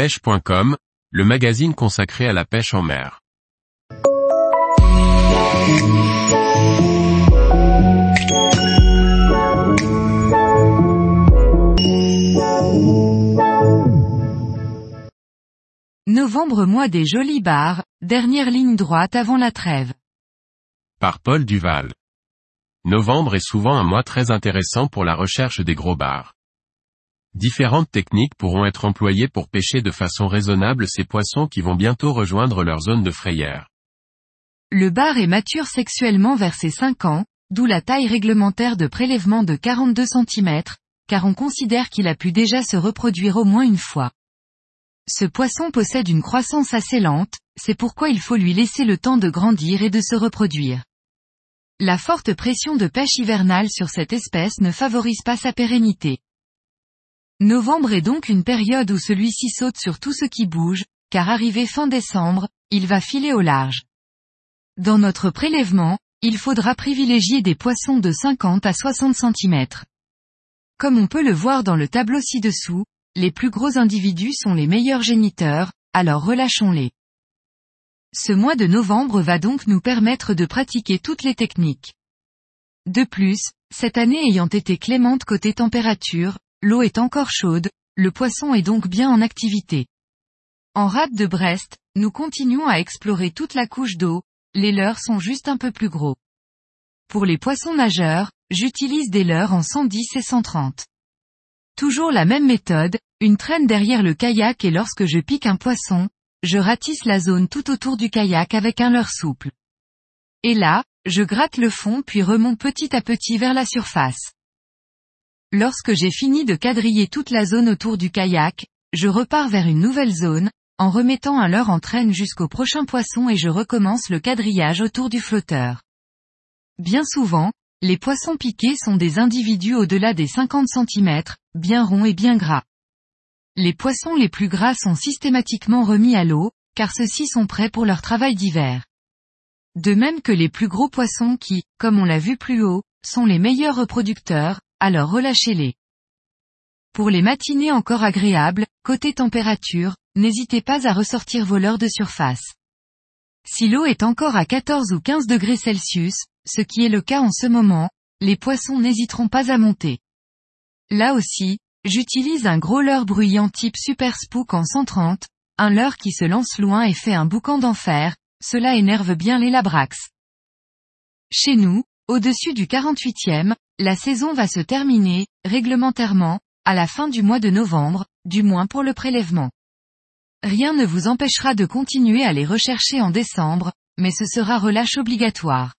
pêche.com, le magazine consacré à la pêche en mer. Novembre mois des jolis bars, dernière ligne droite avant la trêve. Par Paul Duval. Novembre est souvent un mois très intéressant pour la recherche des gros bars. Différentes techniques pourront être employées pour pêcher de façon raisonnable ces poissons qui vont bientôt rejoindre leur zone de frayère. Le bar est mature sexuellement vers ses 5 ans, d'où la taille réglementaire de prélèvement de 42 cm, car on considère qu'il a pu déjà se reproduire au moins une fois. Ce poisson possède une croissance assez lente, c'est pourquoi il faut lui laisser le temps de grandir et de se reproduire. La forte pression de pêche hivernale sur cette espèce ne favorise pas sa pérennité. Novembre est donc une période où celui-ci saute sur tout ce qui bouge, car arrivé fin décembre, il va filer au large. Dans notre prélèvement, il faudra privilégier des poissons de 50 à 60 cm. Comme on peut le voir dans le tableau ci-dessous, les plus gros individus sont les meilleurs géniteurs, alors relâchons-les. Ce mois de novembre va donc nous permettre de pratiquer toutes les techniques. De plus, cette année ayant été clémente côté température, l'eau est encore chaude, le poisson est donc bien en activité. En rade de Brest, nous continuons à explorer toute la couche d'eau, les leurres sont juste un peu plus gros. Pour les poissons nageurs, j'utilise des leurres en 110 et 130. Toujours la même méthode, une traîne derrière le kayak et lorsque je pique un poisson, je ratisse la zone tout autour du kayak avec un leurre souple. Et là, je gratte le fond puis remonte petit à petit vers la surface. Lorsque j'ai fini de quadriller toute la zone autour du kayak, je repars vers une nouvelle zone, en remettant un leurre en traîne jusqu'au prochain poisson et je recommence le quadrillage autour du flotteur. Bien souvent, les poissons piqués sont des individus au-delà des 50 cm, bien ronds et bien gras. Les poissons les plus gras sont systématiquement remis à l'eau, car ceux-ci sont prêts pour leur travail d'hiver. De même que les plus gros poissons qui, comme on l'a vu plus haut, sont les meilleurs reproducteurs, alors relâchez-les. Pour les matinées encore agréables, côté température, n'hésitez pas à ressortir vos leurres de surface. Si l'eau est encore à 14 ou 15 degrés Celsius, ce qui est le cas en ce moment, les poissons n'hésiteront pas à monter. Là aussi, j'utilise un gros leurre bruyant type Super Spook en 130, un leurre qui se lance loin et fait un boucan d'enfer, cela énerve bien les labrax. Chez nous, au-dessus du 48e, la saison va se terminer, réglementairement, à la fin du mois de novembre, du moins pour le prélèvement. Rien ne vous empêchera de continuer à les rechercher en décembre, mais ce sera relâche obligatoire.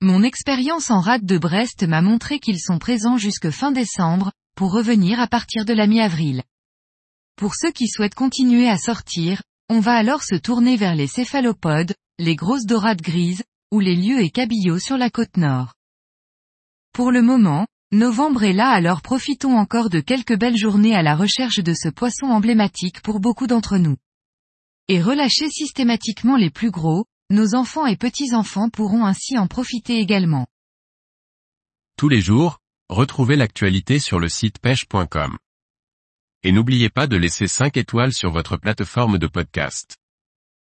Mon expérience en rade de Brest m'a montré qu'ils sont présents jusque fin décembre, pour revenir à partir de la mi-avril. Pour ceux qui souhaitent continuer à sortir, on va alors se tourner vers les céphalopodes, les grosses dorades grises, ou les lieux et cabillots sur la côte nord. Pour le moment, novembre est là alors profitons encore de quelques belles journées à la recherche de ce poisson emblématique pour beaucoup d'entre nous. Et relâcher systématiquement les plus gros, nos enfants et petits-enfants pourront ainsi en profiter également. Tous les jours, retrouvez l'actualité sur le site pêche.com. Et n'oubliez pas de laisser 5 étoiles sur votre plateforme de podcast.